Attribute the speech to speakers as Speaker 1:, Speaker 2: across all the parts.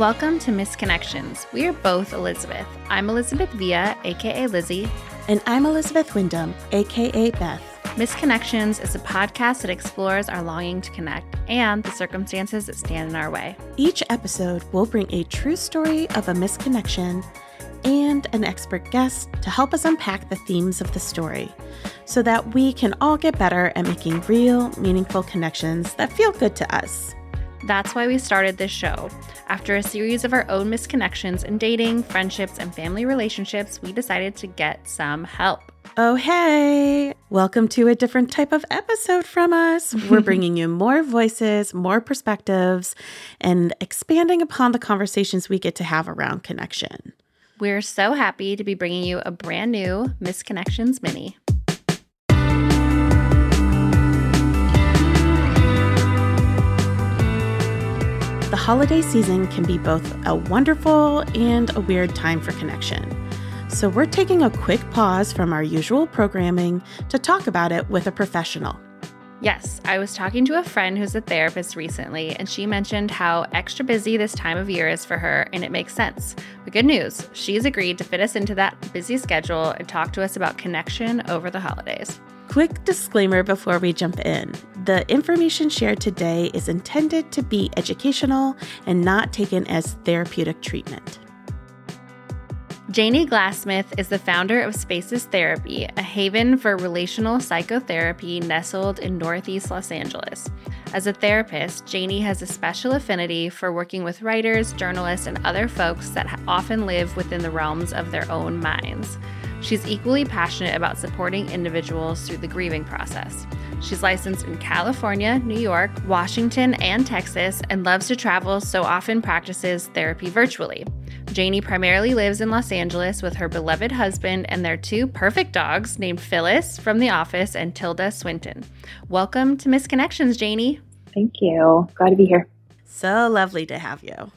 Speaker 1: Welcome to Missed Connections. We are both Elizabeth. I'm Elizabeth Villa, aka Lizzie.
Speaker 2: And I'm Elizabeth Wyndham, aka Beth.
Speaker 1: Missed Connections is a podcast that explores our longing to connect and the circumstances that stand in our way.
Speaker 2: Each episode will bring a true story of a misconnection and an expert guest to help us unpack the themes of the story so that we can all get better at making real, meaningful connections that feel good to us.
Speaker 1: That's why we started this show. After a series of our own misconnections in dating, friendships, and family relationships, we decided to get some help.
Speaker 2: Oh, hey! Welcome to a different type of episode from us. We're bringing you more voices, more perspectives, and expanding upon the conversations we get to have around connection.
Speaker 1: We're so happy to be bringing you a brand new Missed Connections Mini.
Speaker 2: The holiday season can be both a wonderful and a weird time for connection. So, we're taking a quick pause from our usual programming to talk about it with a professional.
Speaker 1: Yes, I was talking to a friend who's a therapist recently, and she mentioned how extra busy this time of year is for her, and it makes sense. But good news, she's agreed to fit us into that busy schedule and talk to us about connection over the holidays.
Speaker 2: Quick disclaimer before we jump in the information shared today is intended to be educational and not taken as therapeutic treatment.
Speaker 1: Janie Glassmith is the founder of Spaces Therapy, a haven for relational psychotherapy nestled in Northeast Los Angeles. As a therapist, Janie has a special affinity for working with writers, journalists, and other folks that often live within the realms of their own minds. She's equally passionate about supporting individuals through the grieving process. She's licensed in California, New York, Washington, and Texas, and loves to travel, so often practices therapy virtually. Janie primarily lives in Los Angeles with her beloved husband and their two perfect dogs named Phyllis from The Office and Tilda Swinton. Welcome to Missed Connections, Janie.
Speaker 3: Thank you. Glad to be here.
Speaker 2: So lovely to have you.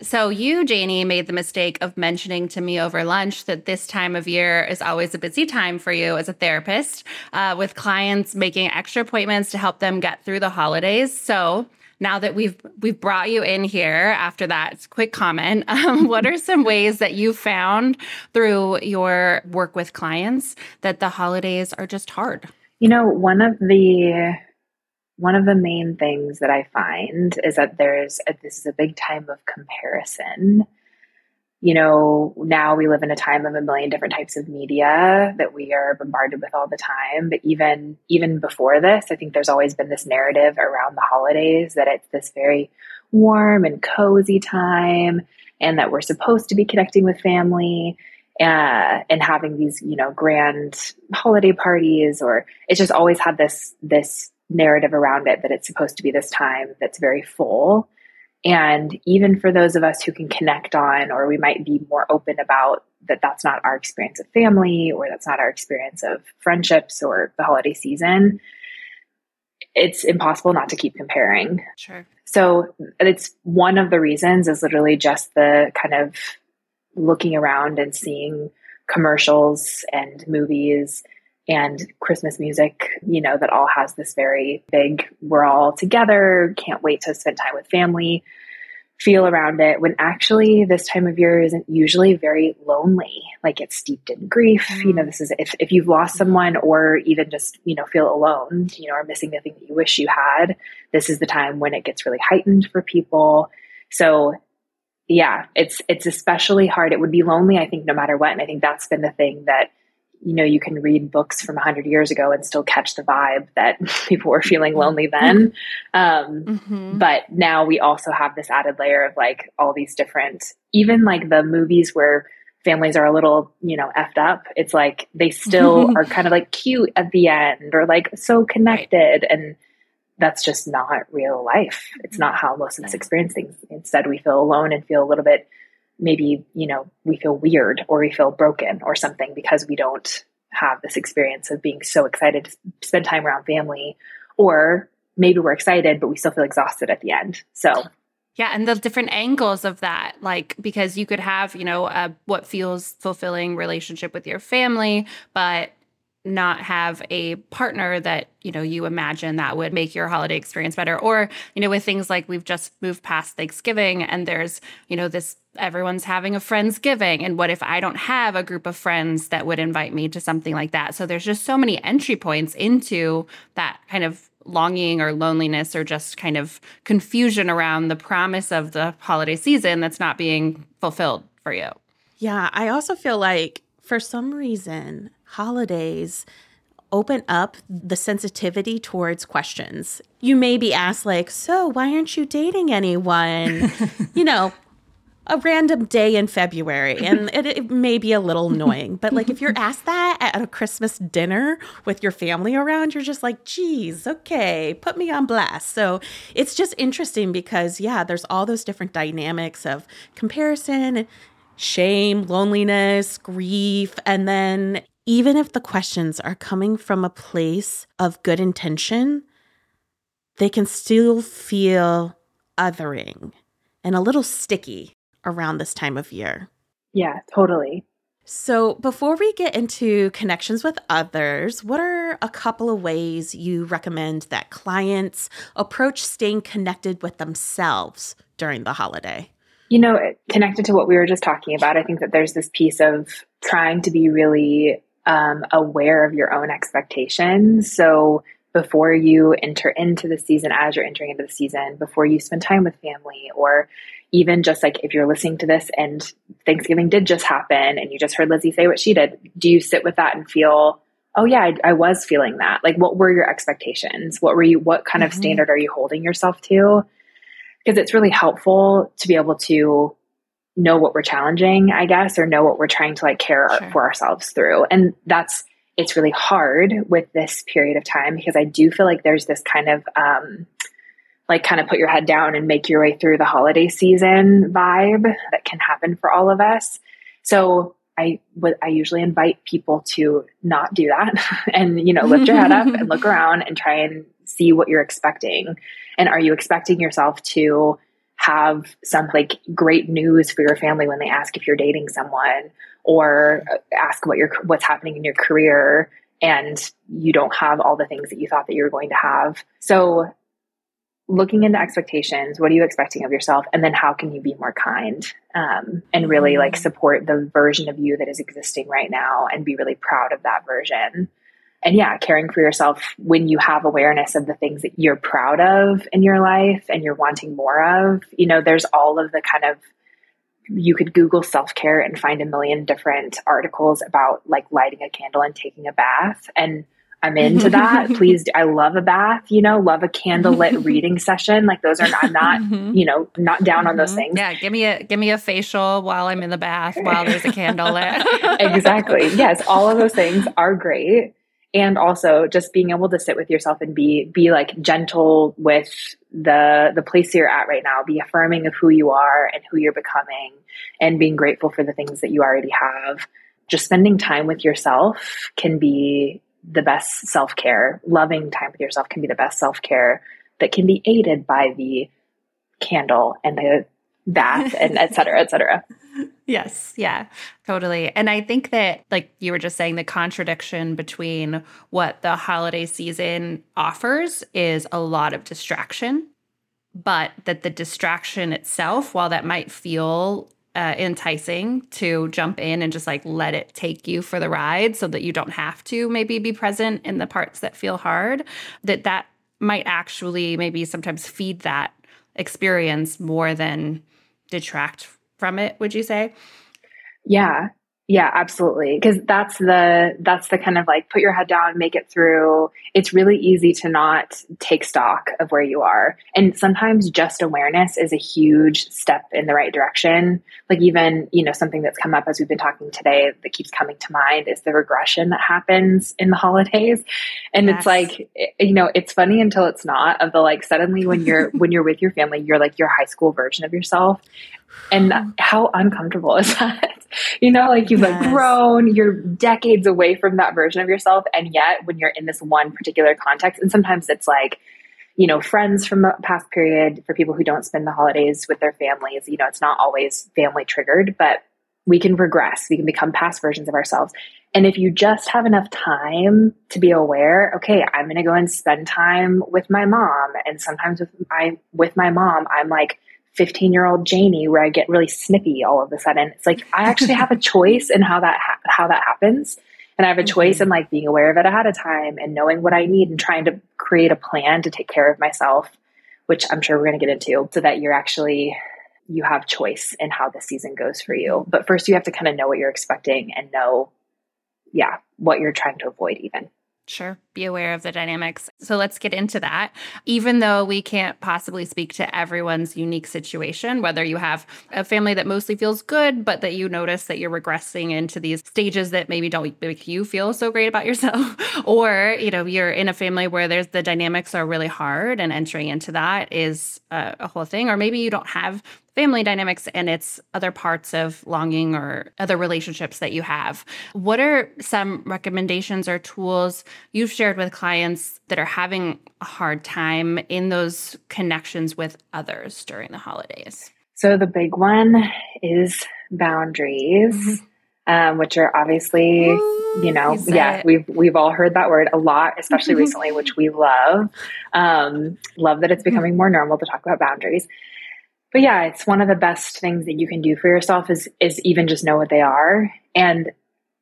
Speaker 1: So, you, Janie, made the mistake of mentioning to me over lunch that this time of year is always a busy time for you as a therapist, uh, with clients making extra appointments to help them get through the holidays. So, now that we've we've brought you in here after that quick comment, um, what are some ways that you found through your work with clients that the holidays are just hard?
Speaker 3: You know, one of the one of the main things that I find is that there's a, this is a big time of comparison. You know, now we live in a time of a million different types of media that we are bombarded with all the time. But even even before this, I think there's always been this narrative around the holidays that it's this very warm and cozy time, and that we're supposed to be connecting with family. Uh, and having these, you know, grand holiday parties, or it's just always had this this narrative around it that it's supposed to be this time that's very full. And even for those of us who can connect on, or we might be more open about that, that's not our experience of family, or that's not our experience of friendships or the holiday season, it's impossible not to keep comparing.
Speaker 1: Sure.
Speaker 3: So it's one of the reasons is literally just the kind of looking around and seeing commercials and movies and Christmas music, you know, that all has this very big, we're all together, can't wait to spend time with family feel around it when actually this time of year isn't usually very lonely. Like it's steeped in grief mm. you know this is if, if you've lost someone or even just you know feel alone you know or missing the thing that you wish you had this is the time when it gets really heightened for people. So yeah it's it's especially hard. It would be lonely i think no matter what and i think that's been the thing that you know you can read books from 100 years ago and still catch the vibe that people were feeling lonely then um, mm-hmm. but now we also have this added layer of like all these different even like the movies where families are a little you know effed up it's like they still are kind of like cute at the end or like so connected right. and that's just not real life it's not how most of us experience things instead we feel alone and feel a little bit maybe, you know, we feel weird or we feel broken or something because we don't have this experience of being so excited to spend time around family. Or maybe we're excited, but we still feel exhausted at the end. So,
Speaker 1: yeah, and the different angles of that, like because you could have, you know, a, what feels fulfilling relationship with your family, but not have a partner that you know you imagine that would make your holiday experience better. Or you know with things like we've just moved past thanksgiving and there's you know this everyone's having a friendsgiving. And what if i don't have a group of friends that would invite me to something like that? So there's just so many entry points into that kind of longing or loneliness or just kind of confusion around the promise of the holiday season that's not being fulfilled for you.
Speaker 2: Yeah i also feel like for some reason holidays open up the sensitivity towards questions. You may be asked, like, so why aren't you dating anyone? you know, a random day in February, and it, it, may be a little annoying. But like, if you're asked that at a Christmas dinner with your family around, you're just like, geez, okay, put me on blast. So it's just interesting because, yeah, there's all those different dynamics of comparison, shame, loneliness, grief, and then even if the questions are coming from a place of good intention, they can still feel othering and a little sticky around this time of year.
Speaker 3: Yeah, totally.
Speaker 2: So, before we get into connections with others, what are a couple of ways you recommend that clients approach staying connected with themselves during the holiday?
Speaker 3: You know, connected to what we were just talking about, I think that there's this piece of trying to be really um, aware of your own expectations. So before you enter into the season, as you're entering into the season, before you spend time with family, or even just like if you're listening to this and Thanksgiving did just happen and you just heard Lizzie say what she did, do you sit with that and feel, oh yeah, I, I was feeling that? Like, what were your expectations? What were you, what kind mm-hmm. of standard are you holding yourself to? Because it's really helpful to be able to know what we're challenging, I guess, or know what we're trying to like care sure. for ourselves through. And that's it's really hard with this period of time because I do feel like there's this kind of um like kind of put your head down and make your way through the holiday season vibe that can happen for all of us. So I would I usually invite people to not do that and you know lift your head up and look around and try and see what you're expecting. And are you expecting yourself to have some like great news for your family when they ask if you're dating someone or ask what your what's happening in your career and you don't have all the things that you thought that you were going to have. So looking into expectations, what are you expecting of yourself? And then how can you be more kind um, and really like mm-hmm. support the version of you that is existing right now and be really proud of that version and yeah, caring for yourself when you have awareness of the things that you're proud of in your life and you're wanting more of. You know, there's all of the kind of you could Google self care and find a million different articles about like lighting a candle and taking a bath. And I'm into that. Please, I love a bath, you know, love a candlelit reading session. Like those are not, I'm not, mm-hmm. you know, not down on those mm-hmm. things.
Speaker 1: Yeah. Give me a, give me a facial while I'm in the bath while there's a candle lit.
Speaker 3: exactly. Yes. All of those things are great and also just being able to sit with yourself and be be like gentle with the the place you're at right now be affirming of who you are and who you're becoming and being grateful for the things that you already have. Just spending time with yourself can be the best self-care. Loving time with yourself can be the best self-care that can be aided by the candle and the bath and et cetera et cetera
Speaker 1: Yes, yeah, totally. And I think that, like you were just saying, the contradiction between what the holiday season offers is a lot of distraction, but that the distraction itself, while that might feel uh, enticing to jump in and just like let it take you for the ride so that you don't have to maybe be present in the parts that feel hard, that that might actually maybe sometimes feed that experience more than detract from it, would you say?
Speaker 3: Yeah. Yeah, absolutely. Because that's the that's the kind of like put your head down, make it through. It's really easy to not take stock of where you are. And sometimes just awareness is a huge step in the right direction. Like even, you know, something that's come up as we've been talking today that keeps coming to mind is the regression that happens in the holidays. And yes. it's like eh, you know, it's funny until it's not of the like suddenly when you're when you're with your family, you're like your high school version of yourself. And how uncomfortable is that? you know, like you've yes. like grown, you're decades away from that version of yourself. And yet when you're in this one particular context, and sometimes it's like, you know, friends from a past period for people who don't spend the holidays with their families, you know, it's not always family triggered, but we can regress, we can become past versions of ourselves. And if you just have enough time to be aware, okay, I'm going to go and spend time with my mom. And sometimes with my, with my mom, I'm like 15 year old Janie where I get really snippy all of a sudden. It's like, I actually have a choice in how that, ha- how that happens. And I have a choice mm-hmm. in like being aware of it ahead of time and knowing what I need and trying to create a plan to take care of myself, which I'm sure we're going to get into so that you're actually you have choice in how the season goes for you. But first, you have to kind of know what you're expecting and know, yeah, what you're trying to avoid, even.
Speaker 1: Sure. Be aware of the dynamics. So let's get into that. Even though we can't possibly speak to everyone's unique situation, whether you have a family that mostly feels good, but that you notice that you're regressing into these stages that maybe don't make you feel so great about yourself, or, you know, you're in a family where there's the dynamics are really hard and entering into that is a, a whole thing, or maybe you don't have family dynamics and it's other parts of longing or other relationships that you have. What are some recommendations or tools you've shared with clients that are having a hard time in those connections with others during the holidays?
Speaker 3: So, the big one is boundaries. Mm-hmm. Um, which are obviously, Ooh, you know, yeah, it. we've we've all heard that word a lot, especially recently, which we love. Um, love that it's becoming more normal to talk about boundaries but yeah, it's one of the best things that you can do for yourself is is even just know what they are and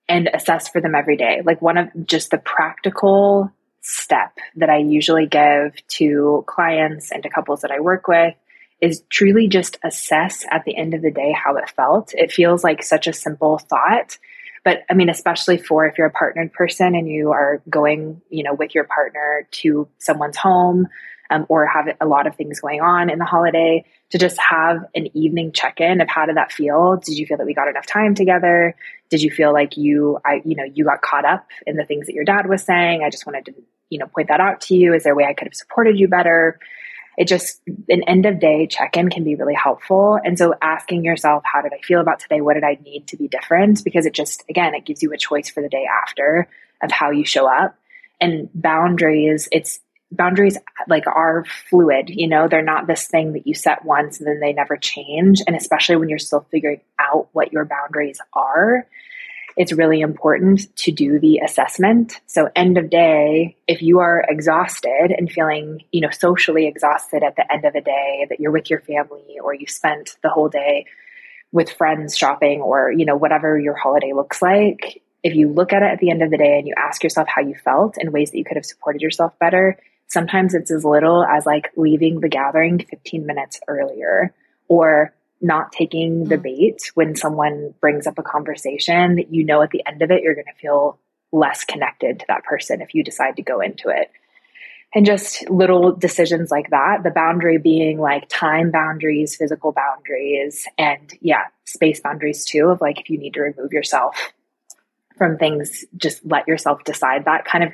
Speaker 3: and assess for them every day. Like one of just the practical step that I usually give to clients and to couples that I work with is truly just assess at the end of the day how it felt. It feels like such a simple thought, but I mean, especially for if you're a partnered person and you are going, you know, with your partner to someone's home um, or have a lot of things going on in the holiday, to just have an evening check in of how did that feel? Did you feel that we got enough time together? Did you feel like you, I, you know, you got caught up in the things that your dad was saying? I just wanted to, you know, point that out to you. Is there a way I could have supported you better? It just, an end of day check in can be really helpful. And so asking yourself, how did I feel about today? What did I need to be different? Because it just, again, it gives you a choice for the day after of how you show up and boundaries. It's, boundaries like are fluid you know? They're not this thing that you set once and then they never change and especially when you're still figuring out what your boundaries are it's really important to do the assessment. So end of day if you are exhausted and feeling you know socially exhausted at the end of a day that you're with your family or you spent the whole day with friends shopping or you know whatever your holiday looks like if you look at it at the end of the day and you ask yourself how you felt and ways that you could have supported yourself better Sometimes it's as little as like leaving the gathering 15 minutes earlier or not taking the mm. bait when someone brings up a conversation that you know at the end of it you're going to feel less connected to that person if you decide to go into it. And just little decisions like that, the boundary being like time boundaries, physical boundaries, and yeah, space boundaries too, of like if you need to remove yourself from things, just let yourself decide that kind of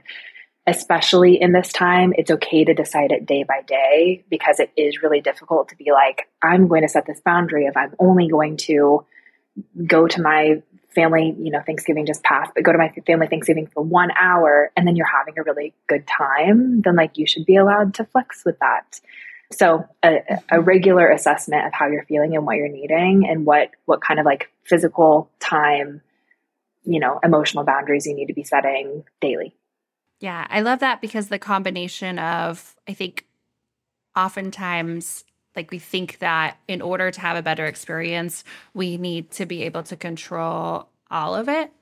Speaker 3: especially in this time, it's okay to decide it day by day because it is really difficult to be like, I'm going to set this boundary of I'm only going to go to my family, you know, Thanksgiving just passed, but go to my family Thanksgiving for one hour and then you're having a really good time, then like you should be allowed to flex with that. So a, a regular assessment of how you're feeling and what you're needing and what, what kind of like physical time, you know, emotional boundaries you need to be setting daily.
Speaker 1: Yeah, I love that because the combination of, I think, oftentimes, like we think that in order to have a better experience, we need to be able to control all of it.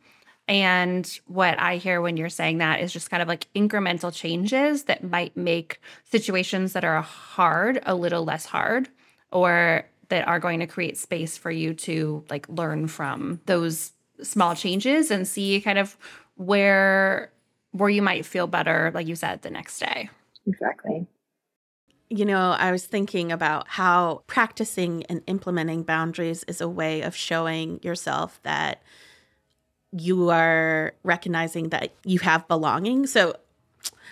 Speaker 1: And what I hear when you're saying that is just kind of like incremental changes that might make situations that are hard a little less hard or that are going to create space for you to like learn from those small changes and see kind of where where you might feel better, like you said, the next day.
Speaker 3: Exactly.
Speaker 2: You know, I was thinking about how practicing and implementing boundaries is a way of showing yourself that you are recognizing that you have belonging. So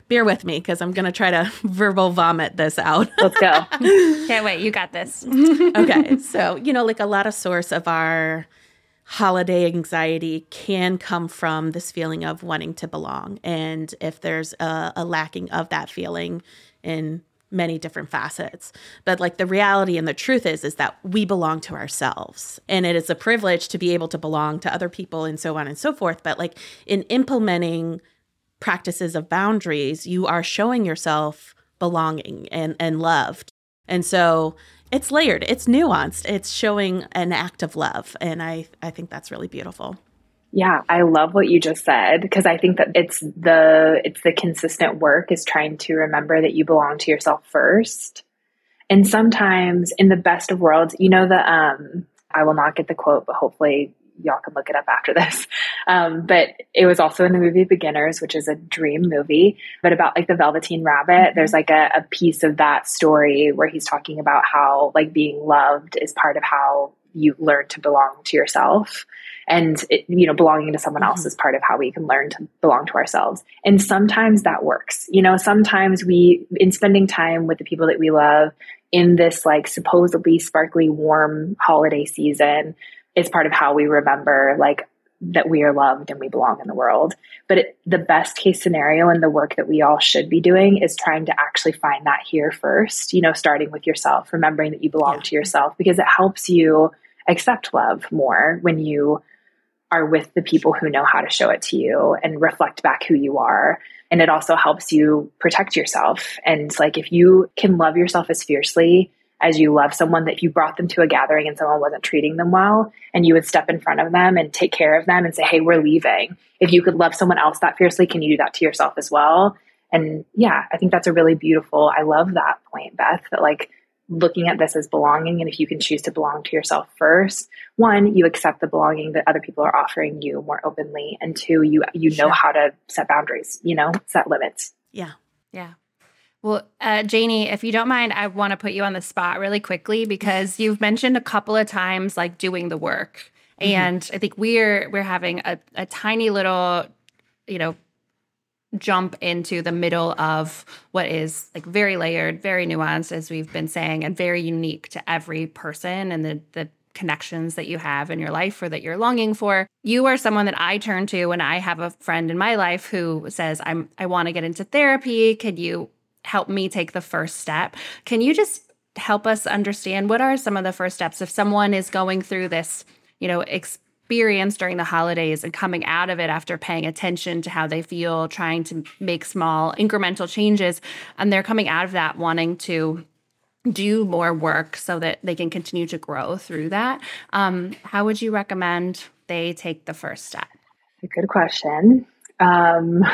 Speaker 2: bear with me because I'm going to try to verbal vomit this out.
Speaker 3: Let's go.
Speaker 1: Can't wait. You got this.
Speaker 2: okay. So, you know, like a lot of source of our holiday anxiety can come from this feeling of wanting to belong. And if there's a, a lacking of that feeling in many different facets. But like the reality and the truth is is that we belong to ourselves. And it is a privilege to be able to belong to other people and so on and so forth. But like in implementing practices of boundaries you are showing yourself belonging and and loved. And so it's layered. It's nuanced. It's showing an act of love and i i think that's really beautiful.
Speaker 3: Yeah, I love what you just said because I think that it's the it's the consistent work is trying to remember that you belong to yourself first. And sometimes in the best of worlds, you know the um I will not get the quote, but hopefully y'all can look it up after this. Um, but it was also in the movie Beginners, which is a dream movie, but about like the Velveteen Rabbit. Mm-hmm. There's like a, a piece of that story where he's talking about how like being loved is part of how you learn to belong to yourself and it, you know belonging to someone else mm-hmm. is part of how we can learn to belong to ourselves and sometimes that works you know sometimes we in spending time with the people that we love in this like supposedly sparkly warm holiday season is part of how we remember like that we are loved and we belong in the world. But it, the best case scenario and the work that we all should be doing is trying to actually find that here first, you know, starting with yourself, remembering that you belong yeah. to yourself because it helps you accept love more when you are with the people who know how to show it to you and reflect back who you are. And it also helps you protect yourself. And like if you can love yourself as fiercely as you love someone that you brought them to a gathering and someone wasn't treating them well and you would step in front of them and take care of them and say, Hey, we're leaving. If you could love someone else that fiercely, can you do that to yourself as well? And yeah, I think that's a really beautiful, I love that point, Beth, that like looking at this as belonging and if you can choose to belong to yourself first one you accept the belonging that other people are offering you more openly and two you you know how to set boundaries you know set limits
Speaker 2: yeah
Speaker 1: yeah well, uh, Janie, if you don't mind, I want to put you on the spot really quickly because you've mentioned a couple of times like doing the work, mm-hmm. and I think we're we're having a, a tiny little, you know, jump into the middle of what is like very layered, very nuanced, as we've been saying, and very unique to every person and the the connections that you have in your life or that you're longing for. You are someone that I turn to when I have a friend in my life who says, I'm I want to get into therapy. Could you help me take the first step? Can you just help us understand what are some of the first steps if someone is going through this, you know, experience during the holidays and coming out of it after paying attention to how they feel, trying to make small incremental changes. And they're coming out of that wanting to do more work so that they can continue to grow through that. Um, how would you recommend they take the first step?
Speaker 3: Good question. Um,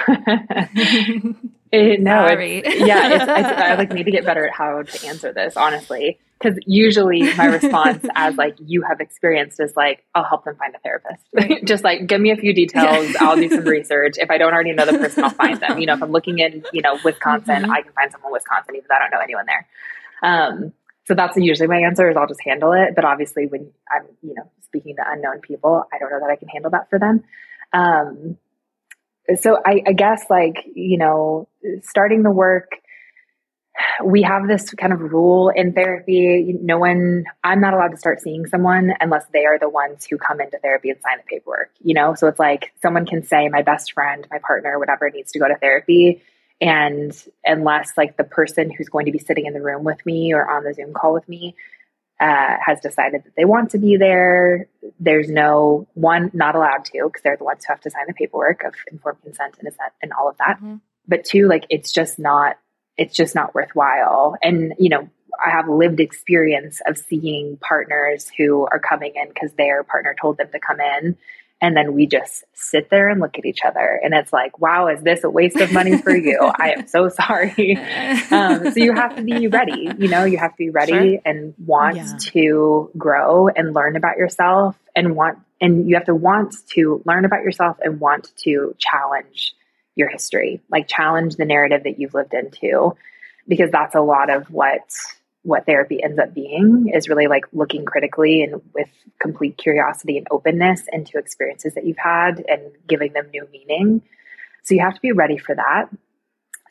Speaker 3: it, no, it's, yeah, it's, I, I like need to get better at how to answer this, honestly because usually my response as like you have experienced is like i'll help them find a therapist. Right. just like give me a few details i'll do some research. If i don't already know the person i'll find them. You know if i'm looking in you know wisconsin mm-hmm. i can find someone in wisconsin even though i don't know anyone there. Um, so that's usually my answer is i'll just handle it but obviously when i'm you know speaking to unknown people i don't know that i can handle that for them. Um, so I, I guess like you know starting the work we have this kind of rule in therapy. No one i'm not allowed to start seeing someone unless they are the ones who come into therapy and sign the paperwork you know? So it's like someone can say my best friend my partner whatever needs to go to therapy. And unless like the person who's going to be sitting in the room with me or on the zoom call with me uh, has decided that they want to be there there's no one not allowed to because they're the ones who have to sign the paperwork of informed consent and, and all of that mm-hmm. but two like it's just not it's just not worthwhile. And, you know, I have lived experience of seeing partners who are coming in because their partner told them to come in. And then we just sit there and look at each other. And it's like, wow, is this a waste of money for you? I am so sorry. Um, so you have to be ready. You know, you have to be ready sure. and want yeah. to grow and learn about yourself and want, and you have to want to learn about yourself and want to challenge your history, like challenge the narrative that you've lived into, because that's a lot of what what therapy ends up being is really like looking critically and with complete curiosity and openness into experiences that you've had and giving them new meaning. So you have to be ready for that.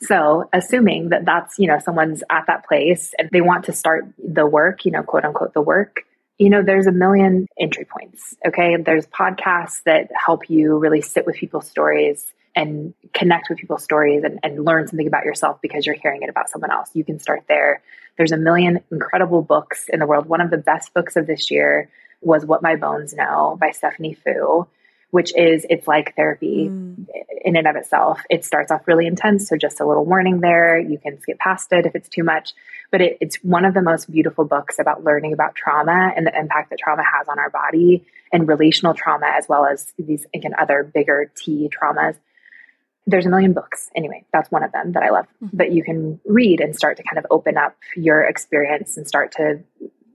Speaker 3: So, assuming that that's, you know, someone's at that place and they want to start the work, you know, quote unquote, the work, you know, there's a million entry points. Okay. There's podcasts that help you really sit with people's stories and connect with people's stories and, and learn something about yourself because you're hearing it about someone else. You can start there. There's a million incredible books in the world. One of the best books of this year was What My Bones Know by Stephanie Foo, which is it's like therapy mm. in and of itself. It starts off really intense, so just a little warning there. You can skip past it if it's too much. But it, it's one of the most beautiful books about learning about trauma and the impact that trauma has on our body and relational trauma, as well as these again other bigger T traumas there's a million books. Anyway, that's one of them that I love mm-hmm. that you can read and start to kind of open up your experience and start to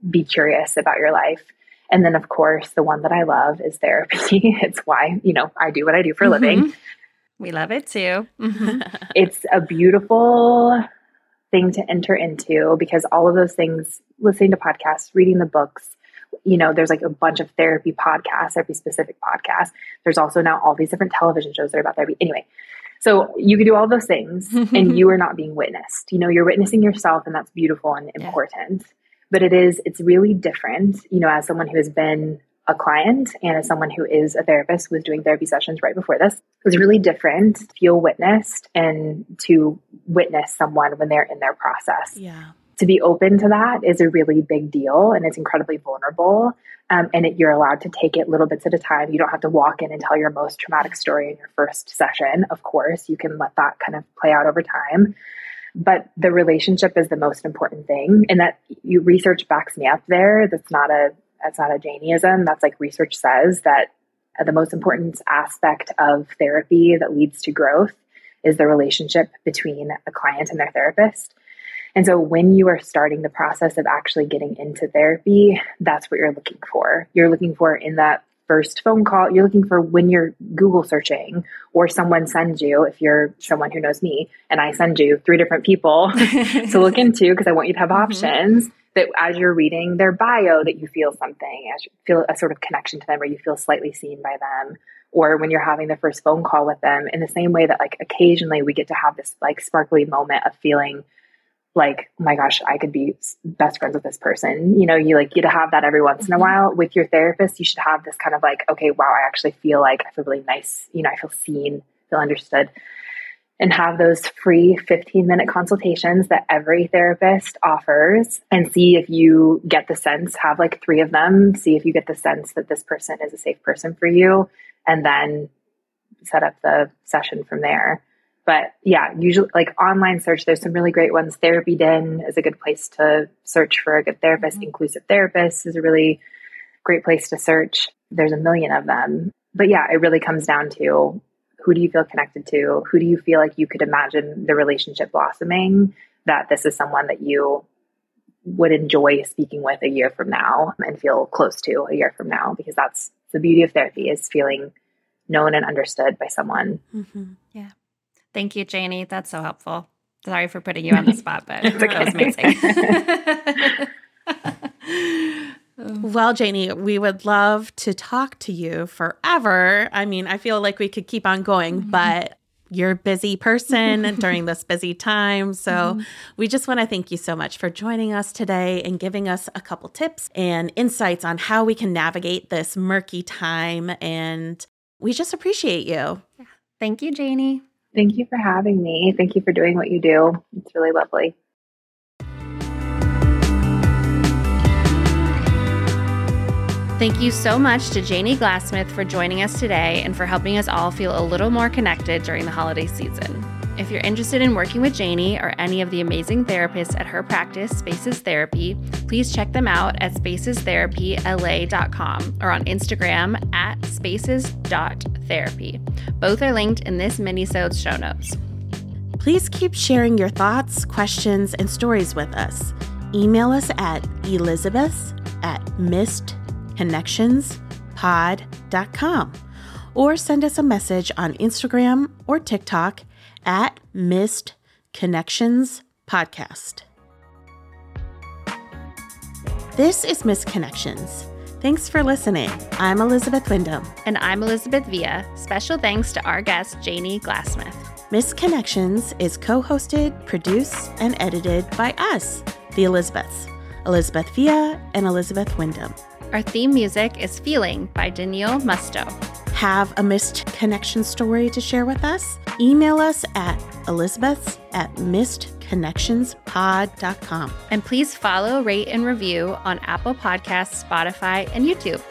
Speaker 3: be curious about your life. And then, of course, the one that I love is therapy. it's why, you know, I do what I do for a living. Mm-hmm.
Speaker 1: We love it too. Mm-hmm.
Speaker 3: it's a beautiful thing to enter into because all of those things, listening to podcasts, reading the books, you know, there's like a bunch of therapy podcasts, therapy specific podcasts. There's also now all these different television shows that are about therapy. Anyway, so you can do all those things and you are not being witnessed. You know, you're witnessing yourself and that's beautiful and important. Yeah. But it is, it's really different, you know, as someone who has been a client and as someone who is a therapist who was doing therapy sessions right before this, it was really different to feel witnessed and to witness someone when they're in their process.
Speaker 2: Yeah
Speaker 3: to be open to that is a really big deal and it's incredibly vulnerable. Um, and it, you're allowed to take it little bits at a time. You don't have to walk in and tell your most traumatic story in your first session. Of course, you can let that kind of play out over time. But the relationship is the most important thing. And that you research backs me up there. That's not a that's not a Janieism. That's like research says that the most important aspect of therapy that leads to growth is the relationship between a client and their therapist. And so when you are starting the process of actually getting into therapy, that's what you're looking for. You're looking for in that first phone call, you're looking for when you're Google searching or someone sends you, if you're someone who knows me, and I send you three different people to look into because I want you to have mm-hmm. options. That as you're reading their bio, that you feel something, as you feel a sort of connection to them, or you feel slightly seen by them, or when you're having the first phone call with them, in the same way that like occasionally we get to have this like sparkly moment of feeling like, oh my gosh, I could be best friends with this person. You know, you like you to have that every once mm-hmm. in a mm-hmm. while with your therapist. You should have this kind of like, okay, wow, I actually feel like I feel really nice. You know, I feel seen, feel understood. And have those free 15 minute consultations that every therapist offers and see if you get the sense, have like three of them, see if you get the sense that this person is a safe person for you, and then set up the session from there. But yeah, usually like online search, there's some really great ones. Therapy Den is a good place to search for a good therapist. Mm-hmm. Inclusive Therapist is a really great place to search. There's a million of them. But yeah, it really comes down to who do you feel connected to? Who do you feel like you could imagine the relationship blossoming? That this is someone that you would enjoy speaking with a year from now and feel close to a year from now because that's the beauty of therapy is feeling known and understood by someone.
Speaker 1: Mm-hmm. Yeah. Thank you, Janie. That's so helpful. Sorry for putting you on the spot, but okay. that
Speaker 2: was amazing. well, Janie, we would love to talk to you forever. I mean, I feel like we could keep on going, mm-hmm. but you're a busy person during this busy time. So mm-hmm. we just want to thank you so much for joining us today and giving us a couple tips and insights on how we can navigate this murky time. And we just appreciate you.
Speaker 1: Thank you, Janie.
Speaker 3: Thank you for having me. Thank you for doing what you do. It's really lovely.
Speaker 1: Thank you so much to Janie Glassmith for joining us today and for helping us all feel a little more connected during the holiday season. If you're interested in working with Janie or any of the amazing therapists at her practice, Spaces Therapy, please check them out at spacestherapyla.com or on Instagram at spaces.therapy. Both are linked in this minisode's show notes.
Speaker 2: Please keep sharing your thoughts, questions, and stories with us. Email us at elizabeth at missedconnectionspod.com or send us a message on Instagram or TikTok at Missed Connections Podcast. This is Missed Connections. Thanks for listening. I'm Elizabeth Wyndham.
Speaker 1: And I'm Elizabeth Villa. Special thanks to our guest, Janie Glassmith.
Speaker 2: Missed Connections is co hosted, produced, and edited by us, the Elizabeths, Elizabeth Villa and Elizabeth Wyndham.
Speaker 1: Our theme music is Feeling by Danielle Musto.
Speaker 2: Have a missed connection story to share with us, email us at elizabeths at missedconnectionspod.com.
Speaker 1: And please follow, rate, and review on Apple Podcasts, Spotify, and YouTube.